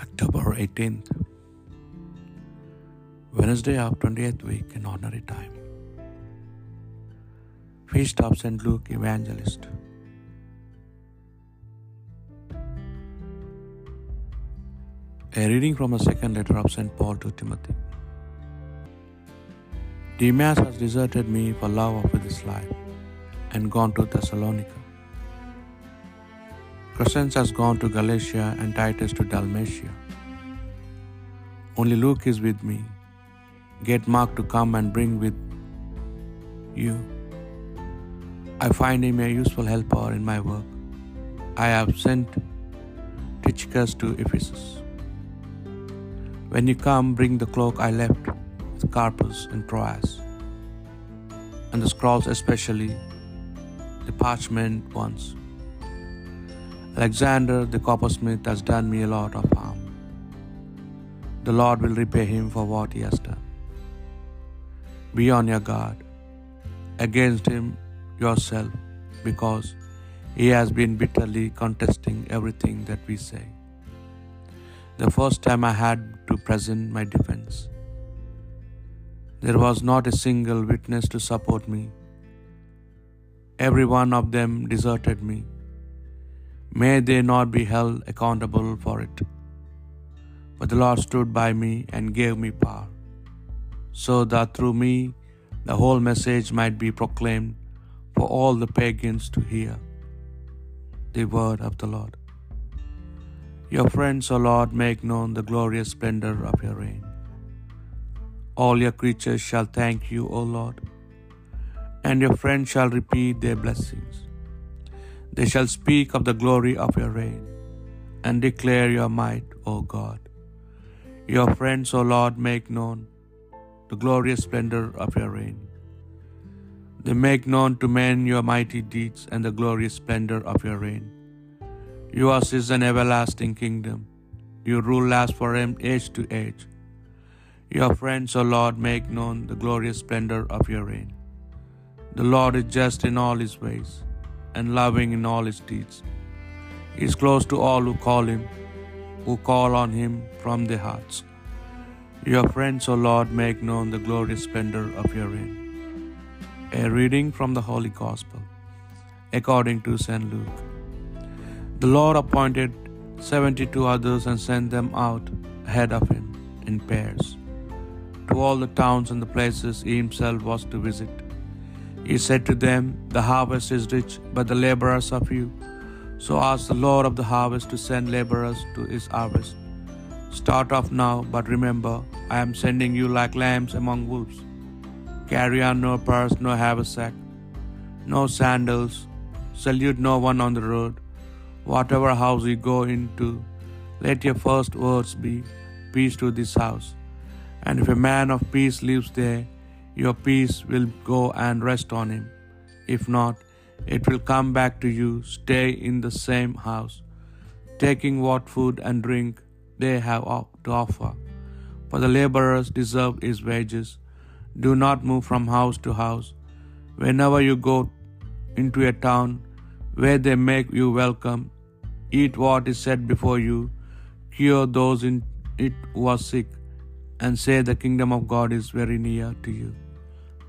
18th, Wednesday of 20th week in ordinary time. Feast of St. Luke Evangelist. A reading from the second letter of St. Paul to Timothy. Demas has deserted me for love of this life and gone to Thessalonica. Crescens has gone to Galatia and Titus to Dalmatia. Only Luke is with me. Get Mark to come and bring with you. I find him a useful helper in my work. I have sent Tychicus to Ephesus. When you come, bring the cloak I left with Carpus and Troas, and the scrolls especially, the parchment ones. Alexander the coppersmith has done me a lot of harm. The Lord will repay him for what he has done. Be on your guard against him yourself, because he has been bitterly contesting everything that we say. The first time I had to present my defense, there was not a single witness to support me. Every one of them deserted me. May they not be held accountable for it. But the Lord stood by me and gave me power, so that through me the whole message might be proclaimed for all the pagans to hear. The word of the Lord. Your friends, O Lord, make known the glorious splendor of your reign. All your creatures shall thank you, O Lord, and your friends shall repeat their blessings. They shall speak of the glory of your reign and declare your might, O God. Your friends, O Lord, make known the glorious splendor of your reign. They make known to men your mighty deeds and the glorious splendor of your reign. Yours is an everlasting kingdom. Your rule lasts for age to age. Your friends, O Lord, make known the glorious splendor of your reign. The Lord is just in all his ways and loving in all his deeds. He is close to all who call him, who call on him from their hearts. Your friends, O Lord, make known the glorious splendor of your reign. A reading from the Holy Gospel according to St. Luke. The Lord appointed seventy two others and sent them out ahead of him in pairs to all the towns and the places he himself was to visit. He said to them, The harvest is rich, but the laborers are few. So ask the Lord of the harvest to send laborers to his harvest. Start off now, but remember, I am sending you like lambs among wolves. Carry on no purse, no haversack, no sandals. Salute no one on the road. Whatever house you go into, let your first words be, Peace to this house. And if a man of peace lives there, your peace will go and rest on him. If not, it will come back to you. Stay in the same house, taking what food and drink they have to offer. For the laborers deserve his wages. Do not move from house to house. Whenever you go into a town where they make you welcome, eat what is set before you, cure those in it who are sick, and say the kingdom of God is very near to you.